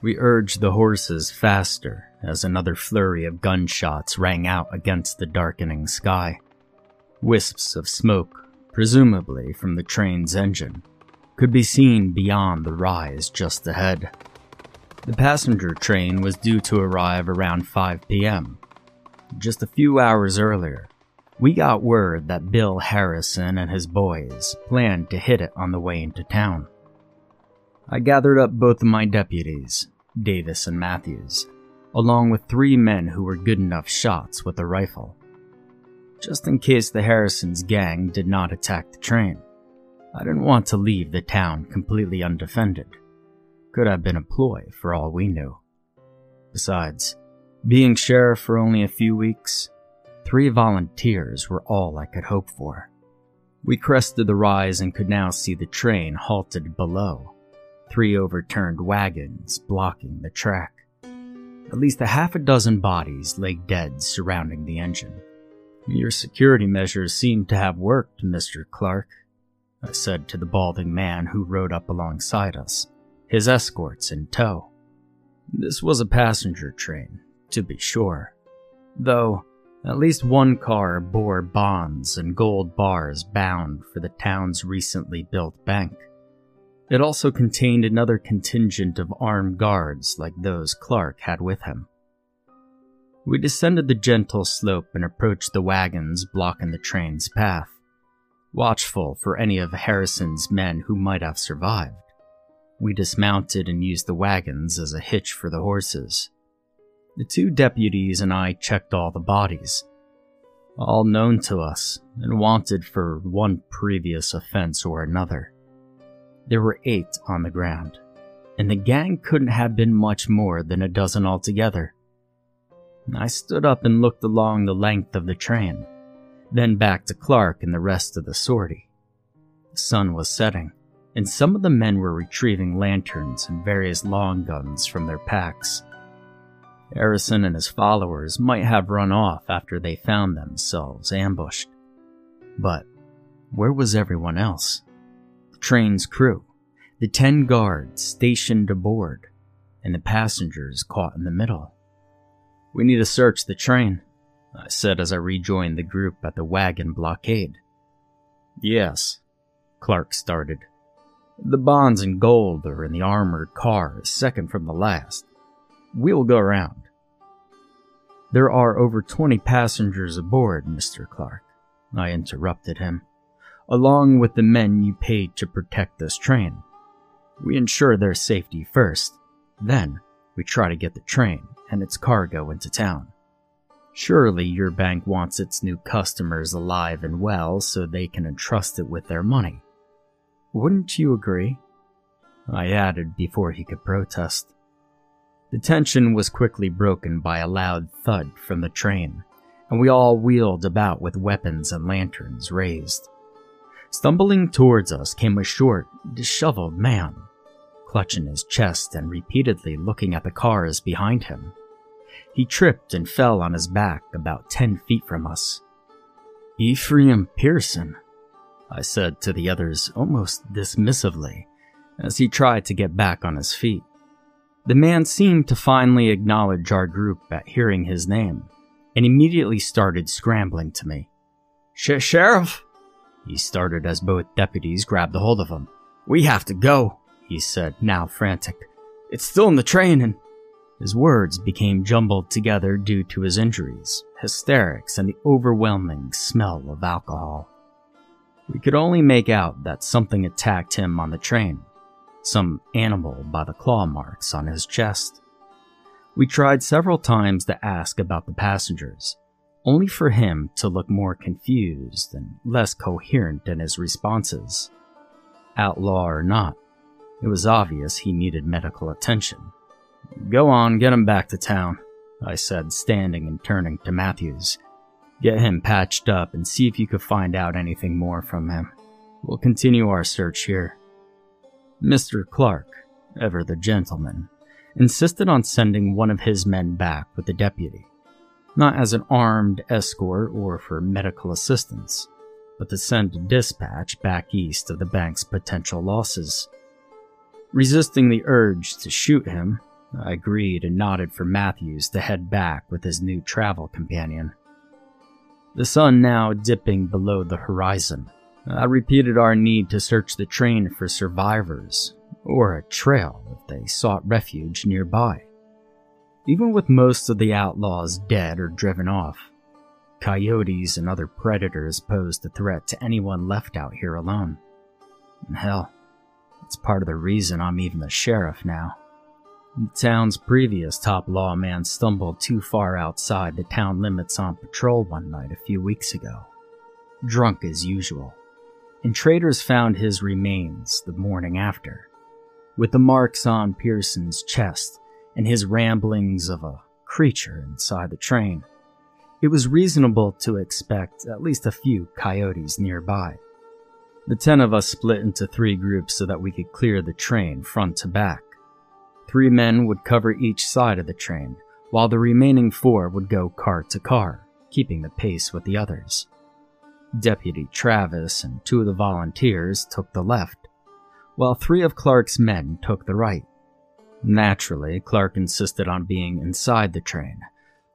We urged the horses faster as another flurry of gunshots rang out against the darkening sky. Wisps of smoke, presumably from the train's engine, could be seen beyond the rise just ahead. The passenger train was due to arrive around 5 p.m. Just a few hours earlier, we got word that Bill Harrison and his boys planned to hit it on the way into town. I gathered up both of my deputies, Davis and Matthews, along with three men who were good enough shots with a rifle, just in case the Harrisons' gang did not attack the train. I didn't want to leave the town completely undefended. Could have been a ploy for all we knew. Besides, being sheriff for only a few weeks, three volunteers were all I could hope for. We crested the rise and could now see the train halted below three overturned wagons blocking the track. At least a half a dozen bodies lay dead surrounding the engine. Your security measures seem to have worked, Mr. Clark, I said to the balding man who rode up alongside us, his escorts in tow. This was a passenger train, to be sure, though at least one car bore bonds and gold bars bound for the town's recently built bank. It also contained another contingent of armed guards like those Clark had with him. We descended the gentle slope and approached the wagons blocking the train's path, watchful for any of Harrison's men who might have survived. We dismounted and used the wagons as a hitch for the horses. The two deputies and I checked all the bodies, all known to us and wanted for one previous offense or another. There were eight on the ground, and the gang couldn't have been much more than a dozen altogether. I stood up and looked along the length of the train, then back to Clark and the rest of the sortie. The sun was setting, and some of the men were retrieving lanterns and various long guns from their packs. Harrison and his followers might have run off after they found themselves ambushed. But where was everyone else? Train's crew, the ten guards stationed aboard, and the passengers caught in the middle. We need to search the train, I said as I rejoined the group at the wagon blockade. Yes, Clark started. The bonds and gold are in the armored car, second from the last. We'll go around. There are over 20 passengers aboard, Mr. Clark, I interrupted him along with the men you paid to protect this train. We ensure their safety first, then we try to get the train and its cargo into town. Surely your bank wants its new customers alive and well so they can entrust it with their money. Wouldn't you agree? I added before he could protest. The tension was quickly broken by a loud thud from the train, and we all wheeled about with weapons and lanterns raised. Stumbling towards us came a short, disheveled man, clutching his chest and repeatedly looking at the cars behind him. He tripped and fell on his back about ten feet from us. Ephraim Pearson, I said to the others almost dismissively as he tried to get back on his feet. The man seemed to finally acknowledge our group at hearing his name and immediately started scrambling to me. Sheriff? He started as both deputies grabbed a hold of him. We have to go, he said, now frantic. It's still in the train and. His words became jumbled together due to his injuries, hysterics, and the overwhelming smell of alcohol. We could only make out that something attacked him on the train, some animal by the claw marks on his chest. We tried several times to ask about the passengers, only for him to look more confused and less coherent in his responses. Outlaw or not, it was obvious he needed medical attention. Go on, get him back to town, I said, standing and turning to Matthews. Get him patched up and see if you could find out anything more from him. We'll continue our search here. Mr. Clark, ever the gentleman, insisted on sending one of his men back with the deputy not as an armed escort or for medical assistance, but to send a dispatch back east of the bank's potential losses. Resisting the urge to shoot him, I agreed and nodded for Matthews to head back with his new travel companion. The sun now dipping below the horizon, I repeated our need to search the train for survivors, or a trail if they sought refuge nearby. Even with most of the outlaws dead or driven off, coyotes and other predators posed a threat to anyone left out here alone. And hell, it's part of the reason I'm even the sheriff now. The town's previous top lawman stumbled too far outside the town limits on patrol one night a few weeks ago, drunk as usual, and traders found his remains the morning after, with the marks on Pearson's chest and his ramblings of a creature inside the train. It was reasonable to expect at least a few coyotes nearby. The ten of us split into three groups so that we could clear the train front to back. Three men would cover each side of the train, while the remaining four would go car to car, keeping the pace with the others. Deputy Davis and two of the volunteers took the left, while three of Clark's men took the right. Naturally, Clark insisted on being inside the train,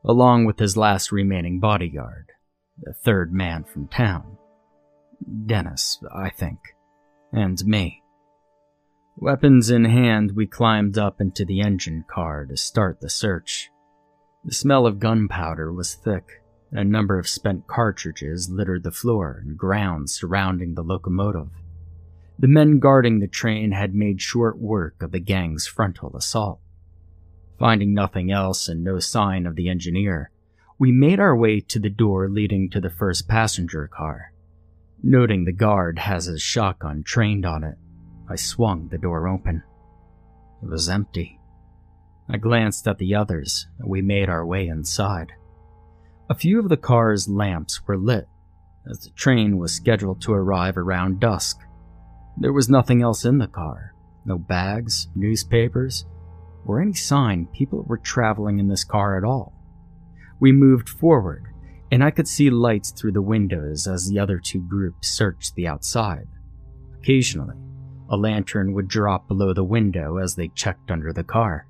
along with his last remaining bodyguard, the third man from town. Dennis, I think, and me. Weapons in hand, we climbed up into the engine car to start the search. The smell of gunpowder was thick. A number of spent cartridges littered the floor and ground surrounding the locomotive. The men guarding the train had made short work of the gang's frontal assault. Finding nothing else and no sign of the engineer, we made our way to the door leading to the first passenger car. Noting the guard has his shotgun trained on it, I swung the door open. It was empty. I glanced at the others, and we made our way inside. A few of the car's lamps were lit, as the train was scheduled to arrive around dusk. There was nothing else in the car no bags, newspapers, or any sign people were traveling in this car at all. We moved forward, and I could see lights through the windows as the other two groups searched the outside. Occasionally, a lantern would drop below the window as they checked under the car.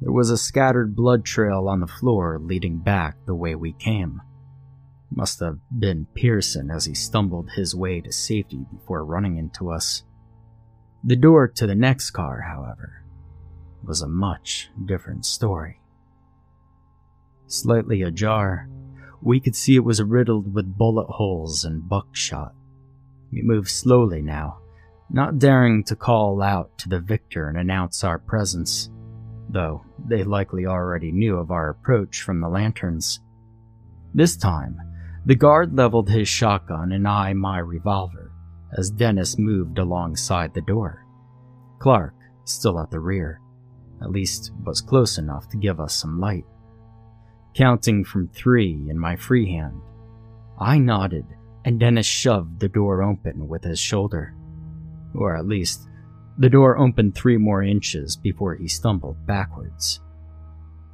There was a scattered blood trail on the floor leading back the way we came. Must have been Pearson as he stumbled his way to safety before running into us. The door to the next car, however, was a much different story. Slightly ajar, we could see it was riddled with bullet holes and buckshot. We moved slowly now, not daring to call out to the victor and announce our presence though they likely already knew of our approach from the lanterns. This time, the guard leveled his shotgun and I my revolver as Dennis moved alongside the door. Clark, still at the rear, at least was close enough to give us some light. Counting from three in my free hand, I nodded and Dennis shoved the door open with his shoulder. Or at least, the door opened three more inches before he stumbled backwards.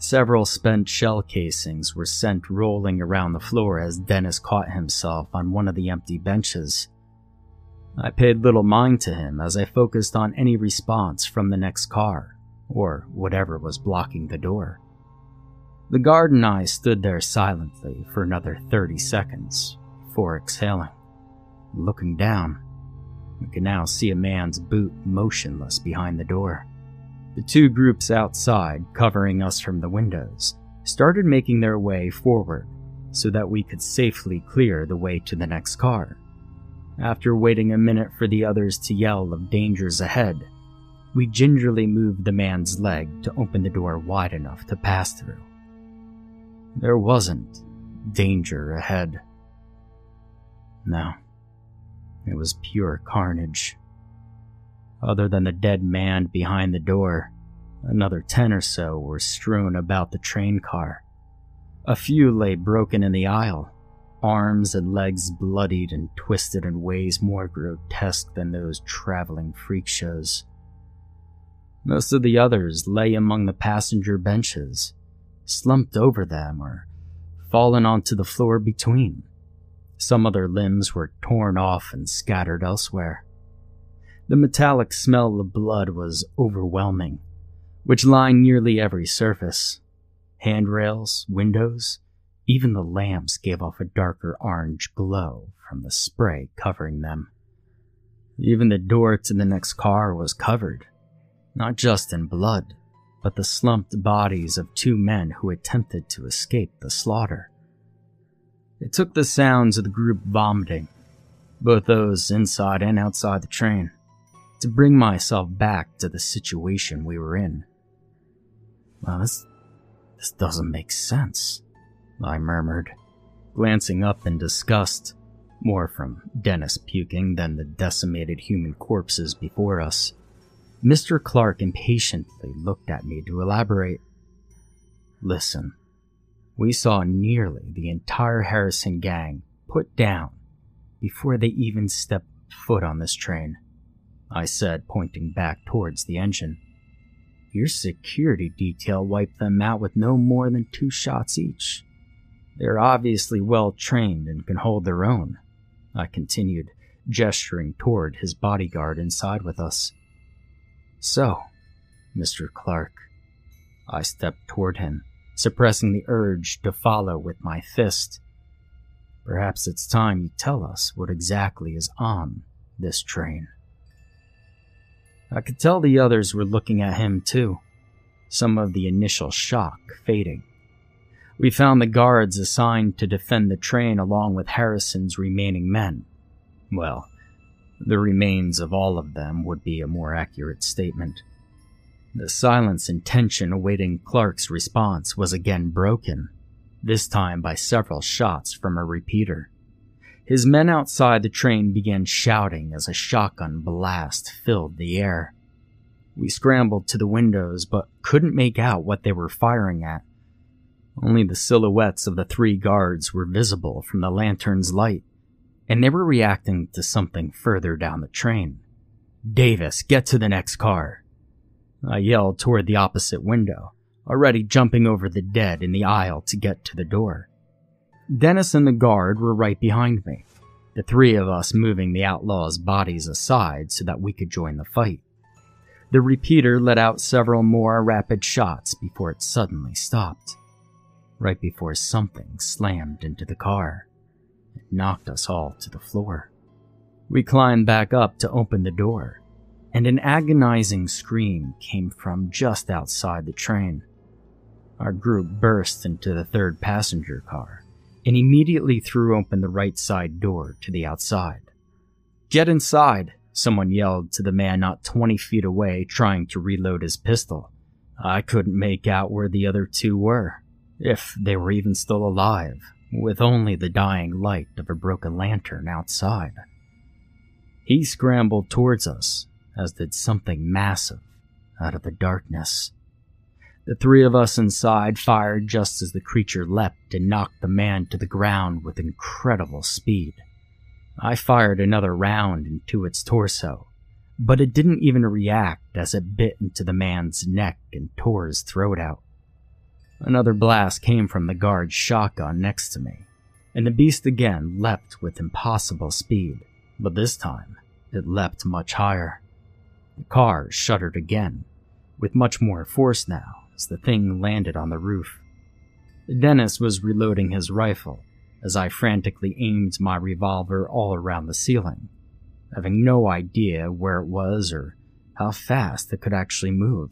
Several spent shell casings were sent rolling around the floor as Dennis caught himself on one of the empty benches. I paid little mind to him as I focused on any response from the next car, or whatever was blocking the door. The guard and I stood there silently for another 30 seconds before exhaling, looking down. We could now see a man's boot motionless behind the door. The two groups outside, covering us from the windows, started making their way forward so that we could safely clear the way to the next car. After waiting a minute for the others to yell of dangers ahead, we gingerly moved the man's leg to open the door wide enough to pass through. There wasn't danger ahead. No. It was pure carnage. Other than the dead man behind the door, another ten or so were strewn about the train car. A few lay broken in the aisle, arms and legs bloodied and twisted in ways more grotesque than those traveling freak shows. Most of the others lay among the passenger benches, slumped over them or fallen onto the floor between. Some of their limbs were torn off and scattered elsewhere. The metallic smell of blood was overwhelming, which lined nearly every surface. Handrails, windows, even the lamps gave off a darker orange glow from the spray covering them. Even the door to the next car was covered, not just in blood, but the slumped bodies of two men who attempted to escape the slaughter. It took the sounds of the group vomiting, both those inside and outside the train, to bring myself back to the situation we were in. Well, this, this doesn't make sense. I murmured, glancing up in disgust, more from Dennis puking than the decimated human corpses before us. Mr. Clark impatiently looked at me to elaborate. Listen, we saw nearly the entire Harrison gang put down before they even stepped foot on this train, I said, pointing back towards the engine. Your security detail wiped them out with no more than two shots each. They're obviously well trained and can hold their own, I continued, gesturing toward his bodyguard inside with us. So, Mr. Clark, I stepped toward him, suppressing the urge to follow with my fist. Perhaps it's time you tell us what exactly is on this train. I could tell the others were looking at him too, some of the initial shock fading. We found the guards assigned to defend the train along with Harrison's remaining men. Well, the remains of all of them would be a more accurate statement. The silence and tension awaiting Clark's response was again broken, this time by several shots from a repeater. His men outside the train began shouting as a shotgun blast filled the air. We scrambled to the windows but couldn't make out what they were firing at. Only the silhouettes of the three guards were visible from the lantern's light, and they were reacting to something further down the train. Davis, get to the next car. I yelled toward the opposite window, already jumping over the dead in the aisle to get to the door. Dennis and the guard were right behind me, the three of us moving the outlaws' bodies aside so that we could join the fight. The repeater let out several more rapid shots before it suddenly stopped right before something slammed into the car. It knocked us all to the floor. We climbed back up to open the door, and an agonizing scream came from just outside the train. Our group burst into the third passenger car and immediately threw open the right side door to the outside. Get inside, someone yelled to the man not 20 feet away trying to reload his pistol. I couldn't make out where the other two were if they were even still alive, with only the dying light of a broken lantern outside. He scrambled towards us, as did something massive out of the darkness. The three of us inside fired just as the creature leapt and knocked the man to the ground with incredible speed. I fired another round into its torso, but it didn't even react as it bit into the man's neck and tore his throat out. Another blast came from the guard's shotgun next to me, and the beast again leapt with impossible speed, but this time it leapt much higher. The car shuddered again, with much more force now as the thing landed on the roof. Dennis was reloading his rifle as I frantically aimed my revolver all around the ceiling, having no idea where it was or how fast it could actually move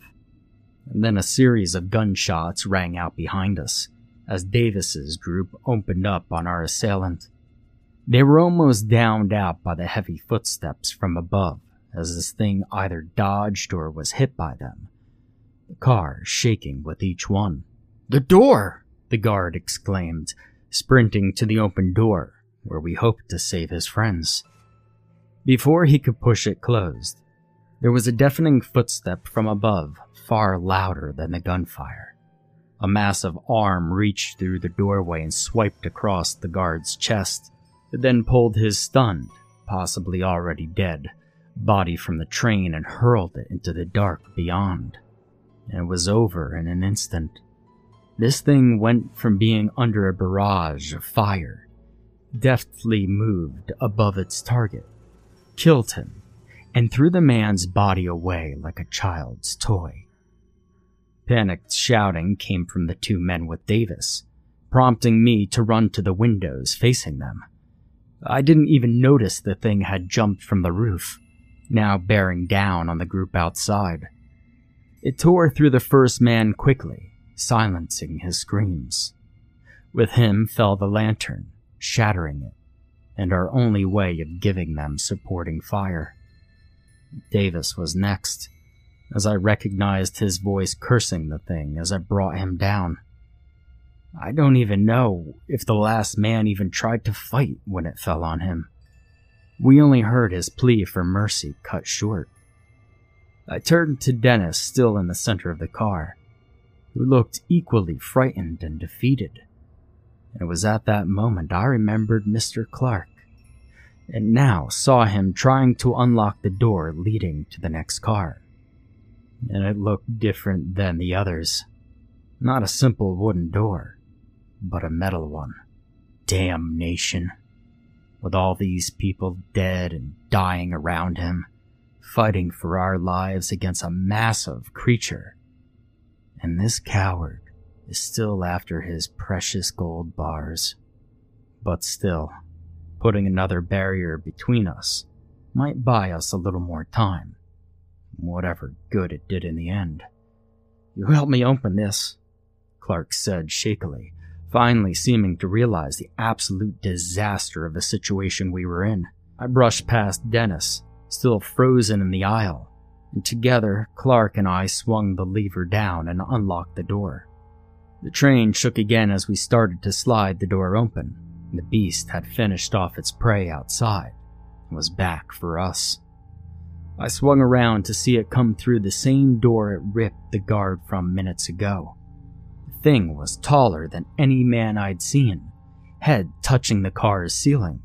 and then a series of gunshots rang out behind us as Davis's group opened up on our assailant. They were almost downed out by the heavy footsteps from above as this thing either dodged or was hit by them, the car shaking with each one. The door! the guard exclaimed, sprinting to the open door where we hoped to save his friends. Before he could push it closed, there was a deafening footstep from above, far louder than the gunfire. A massive arm reached through the doorway and swiped across the guard's chest, then pulled his stunned, possibly already dead, body from the train and hurled it into the dark beyond. And it was over in an instant. This thing went from being under a barrage of fire, deftly moved above its target, killed him, and threw the man's body away like a child's toy. Panicked shouting came from the two men with Davis, prompting me to run to the windows facing them. I didn't even notice the thing had jumped from the roof, now bearing down on the group outside. It tore through the first man quickly, silencing his screams. With him fell the lantern, shattering it, and our only way of giving them supporting fire. Davis was next, as I recognized his voice cursing the thing as I brought him down. I don't even know if the last man even tried to fight when it fell on him. We only heard his plea for mercy cut short. I turned to Dennis, still in the center of the car, who looked equally frightened and defeated. And it was at that moment I remembered Mr. Clark, and now saw him trying to unlock the door leading to the next car. And it looked different than the others. Not a simple wooden door, but a metal one. Damnation. With all these people dead and dying around him, fighting for our lives against a massive creature. And this coward is still after his precious gold bars. But still, putting another barrier between us might buy us a little more time. Whatever good it did in the end. You help me open this, Clark said shakily, finally seeming to realize the absolute disaster of the situation we were in. I brushed past Dennis, still frozen in the aisle, and together Clark and I swung the lever down and unlocked the door. The train shook again as we started to slide the door open. The beast had finished off its prey outside and was back for us. I swung around to see it come through the same door it ripped the guard from minutes ago The thing was taller than any man I'd seen, head touching the car's ceiling.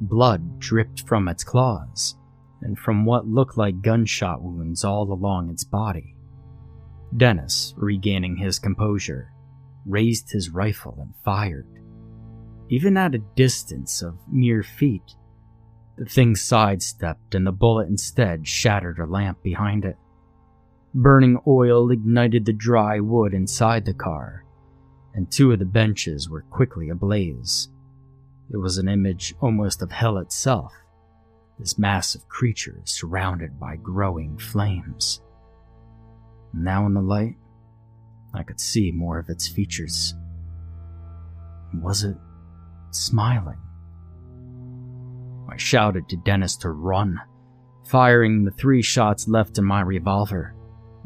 Blood dripped from its claws, and from what looked like gunshot wounds all along its body. Dennis, regaining his composure, raised his rifle and fired. Even at a distance of mere feet, the thing sidestepped and the bullet instead shattered a lamp behind it. Burning oil ignited the dry wood inside the car, and two of the benches were quickly ablaze. It was an image almost of hell itself, this massive creature surrounded by growing flames. Now in the light, I could see more of its features. Was it smiling? I shouted to Dennis to run, firing the three shots left in my revolver.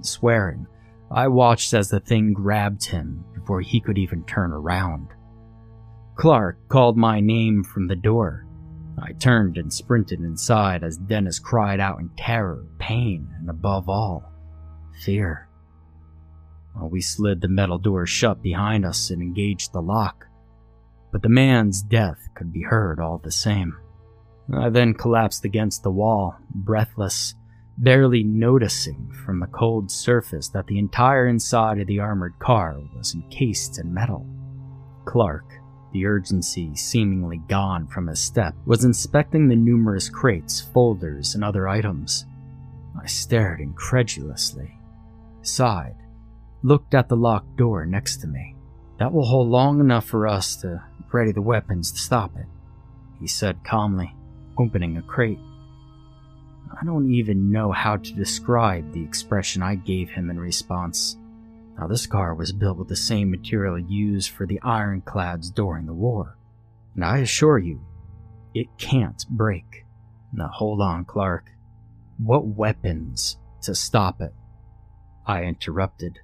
Swearing, I watched as the thing grabbed him before he could even turn around. Clark called my name from the door. I turned and sprinted inside as Dennis cried out in terror, pain, and above all, fear. Well, we slid the metal door shut behind us and engaged the lock, but the man's death could be heard all the same. I then collapsed against the wall, breathless, barely noticing from the cold surface that the entire inside of the armored car was encased in metal. Clark, the urgency seemingly gone from his step, was inspecting the numerous crates, folders, and other items. I stared incredulously, sighed, looked at the locked door next to me. That will hold long enough for us to ready the weapons to stop it, he said calmly, opening a crate. I don't even know how to describe the expression I gave him in response. Now, this car was built with the same material used for the ironclads during the war, and I assure you, it can't break. Now, hold on, Clark. What weapons to stop it? I interrupted.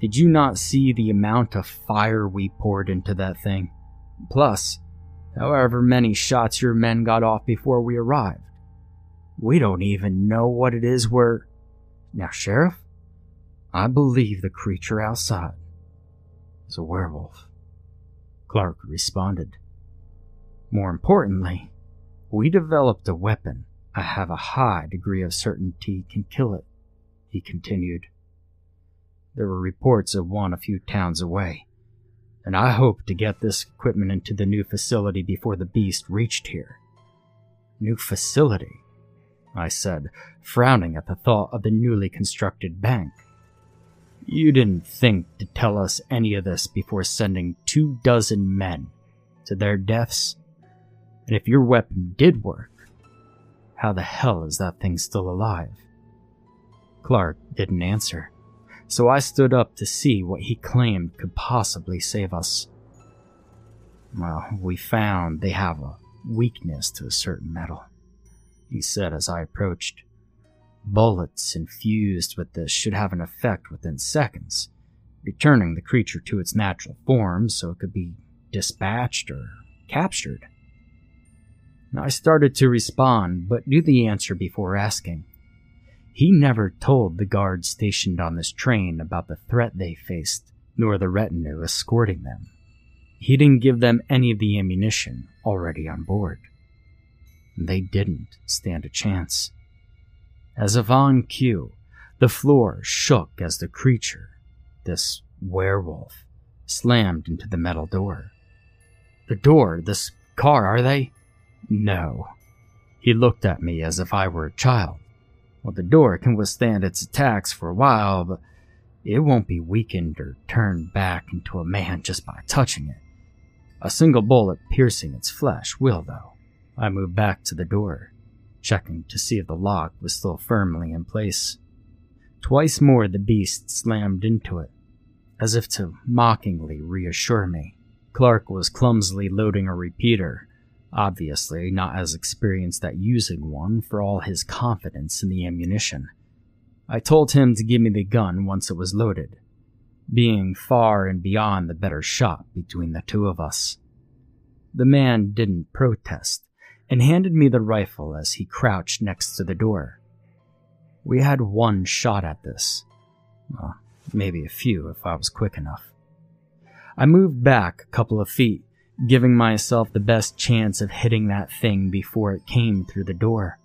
Did you not see the amount of fire we poured into that thing? Plus, however many shots your men got off before we arrived. We don't even know what it is we're. Now, Sheriff, I believe the creature outside is a werewolf. Clark responded. More importantly, we developed a weapon I have a high degree of certainty can kill it, he continued. There were reports of one a few towns away, and I hope to get this equipment into the new facility before the beast reached here. New facility? I said, frowning at the thought of the newly constructed bank. You didn't think to tell us any of this before sending two dozen men to their deaths? And if your weapon did work, how the hell is that thing still alive? Clark didn't answer, so I stood up to see what he claimed could possibly save us. Well, we found they have a weakness to a certain metal, he said as I approached. Bullets infused with this should have an effect within seconds, returning the creature to its natural form so it could be dispatched or captured. I started to respond, but knew the answer before asking. He never told the guards stationed on this train about the threat they faced, nor the retinue escorting them. He didn't give them any of the ammunition already on board. They didn't stand a chance. As if on cue, the floor shook as the creature, this werewolf, slammed into the metal door. The door, this car, are they? No. He looked at me as if I were a child. Well, the door can withstand its attacks for a while, but it won't be weakened or turned back into a man just by touching it. A single bullet piercing its flesh will, though. I moved back to the door, checking to see if the lock was still firmly in place. Twice more the beast slammed into it, as if to mockingly reassure me. Clark was clumsily loading a repeater, obviously not as experienced at using one for all his confidence in the ammunition. I told him to give me the gun once it was loaded, being far and beyond the better shot between the two of us. The man didn't protest, and handed me the rifle as he crouched next to the door. We had one shot at this. Well, maybe a few if I was quick enough. I moved back a couple of feet, giving myself the best chance of hitting that thing before it came through the door.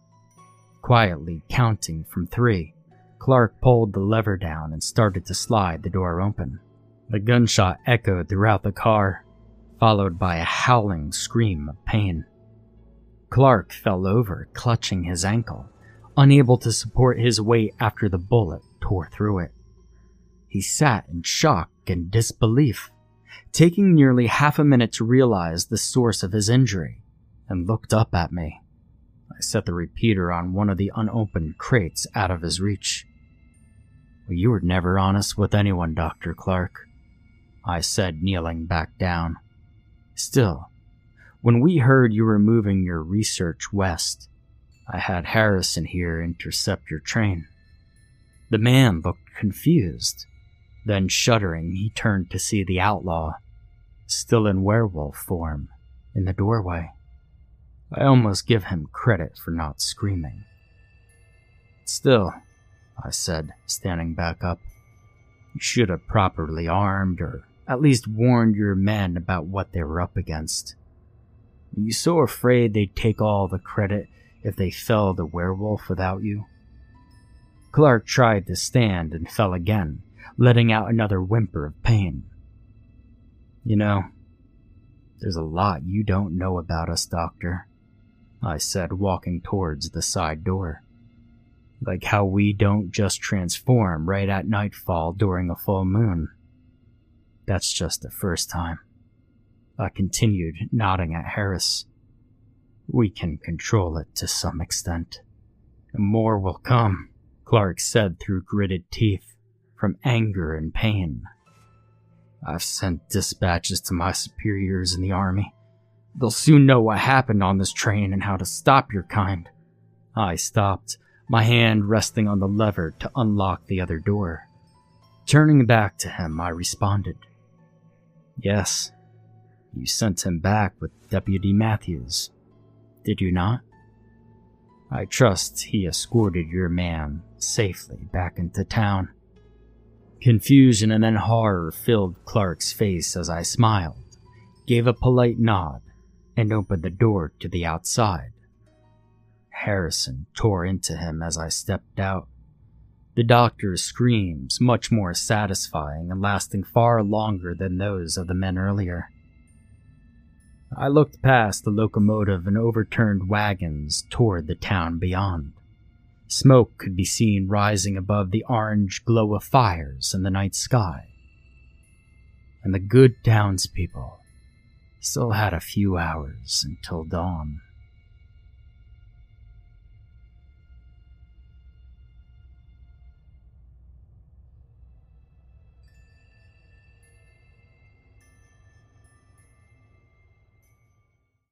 Quietly counting from three, Clark pulled the lever down and started to slide the door open. The gunshot echoed throughout the car, followed by a howling scream of pain. Clark fell over, clutching his ankle, unable to support his weight after the bullet tore through it. He sat in shock and disbelief, taking nearly half a minute to realize the source of his injury, and looked up at me. I set the repeater on one of the unopened crates out of his reach. Well, you were never honest with anyone, Dr. Clark, I said, kneeling back down. Still, when we heard you were moving your research west, I had Harrison here intercept your train. The man looked confused. Then, shuddering, he turned to see the outlaw, still in werewolf form, in the doorway. I almost give him credit for not screaming. Still, I said, standing back up, you should have properly armed or at least warned your men about what they were up against. You so afraid they'd take all the credit if they fell the werewolf without you? Clark tried to stand and fell again, letting out another whimper of pain. You know, there's a lot you don't know about us, Doctor, I said, walking towards the side door. Like how we don't just transform right at nightfall during a full moon. That's just the first time. I continued, nodding at Harris. We can control it to some extent. More will come, Clark said through gritted teeth, from anger and pain. I've sent dispatches to my superiors in the army. They'll soon know what happened on this train and how to stop your kind. I stopped, my hand resting on the lever to unlock the other door. Turning back to him, I responded. Yes, you sent him back with Deputy Matthews, did you not? I trust he escorted your man safely back into town. Confusion and then horror filled Clark's face as I smiled, gave a polite nod, and opened the door to the outside. Harrison tore into him as I stepped out. The doctor's screams, much more satisfying and lasting far longer than those of the men earlier. I looked past the locomotive and overturned wagons toward the town beyond. Smoke could be seen rising above the orange glow of fires in the night sky. And the good townspeople still had a few hours until dawn.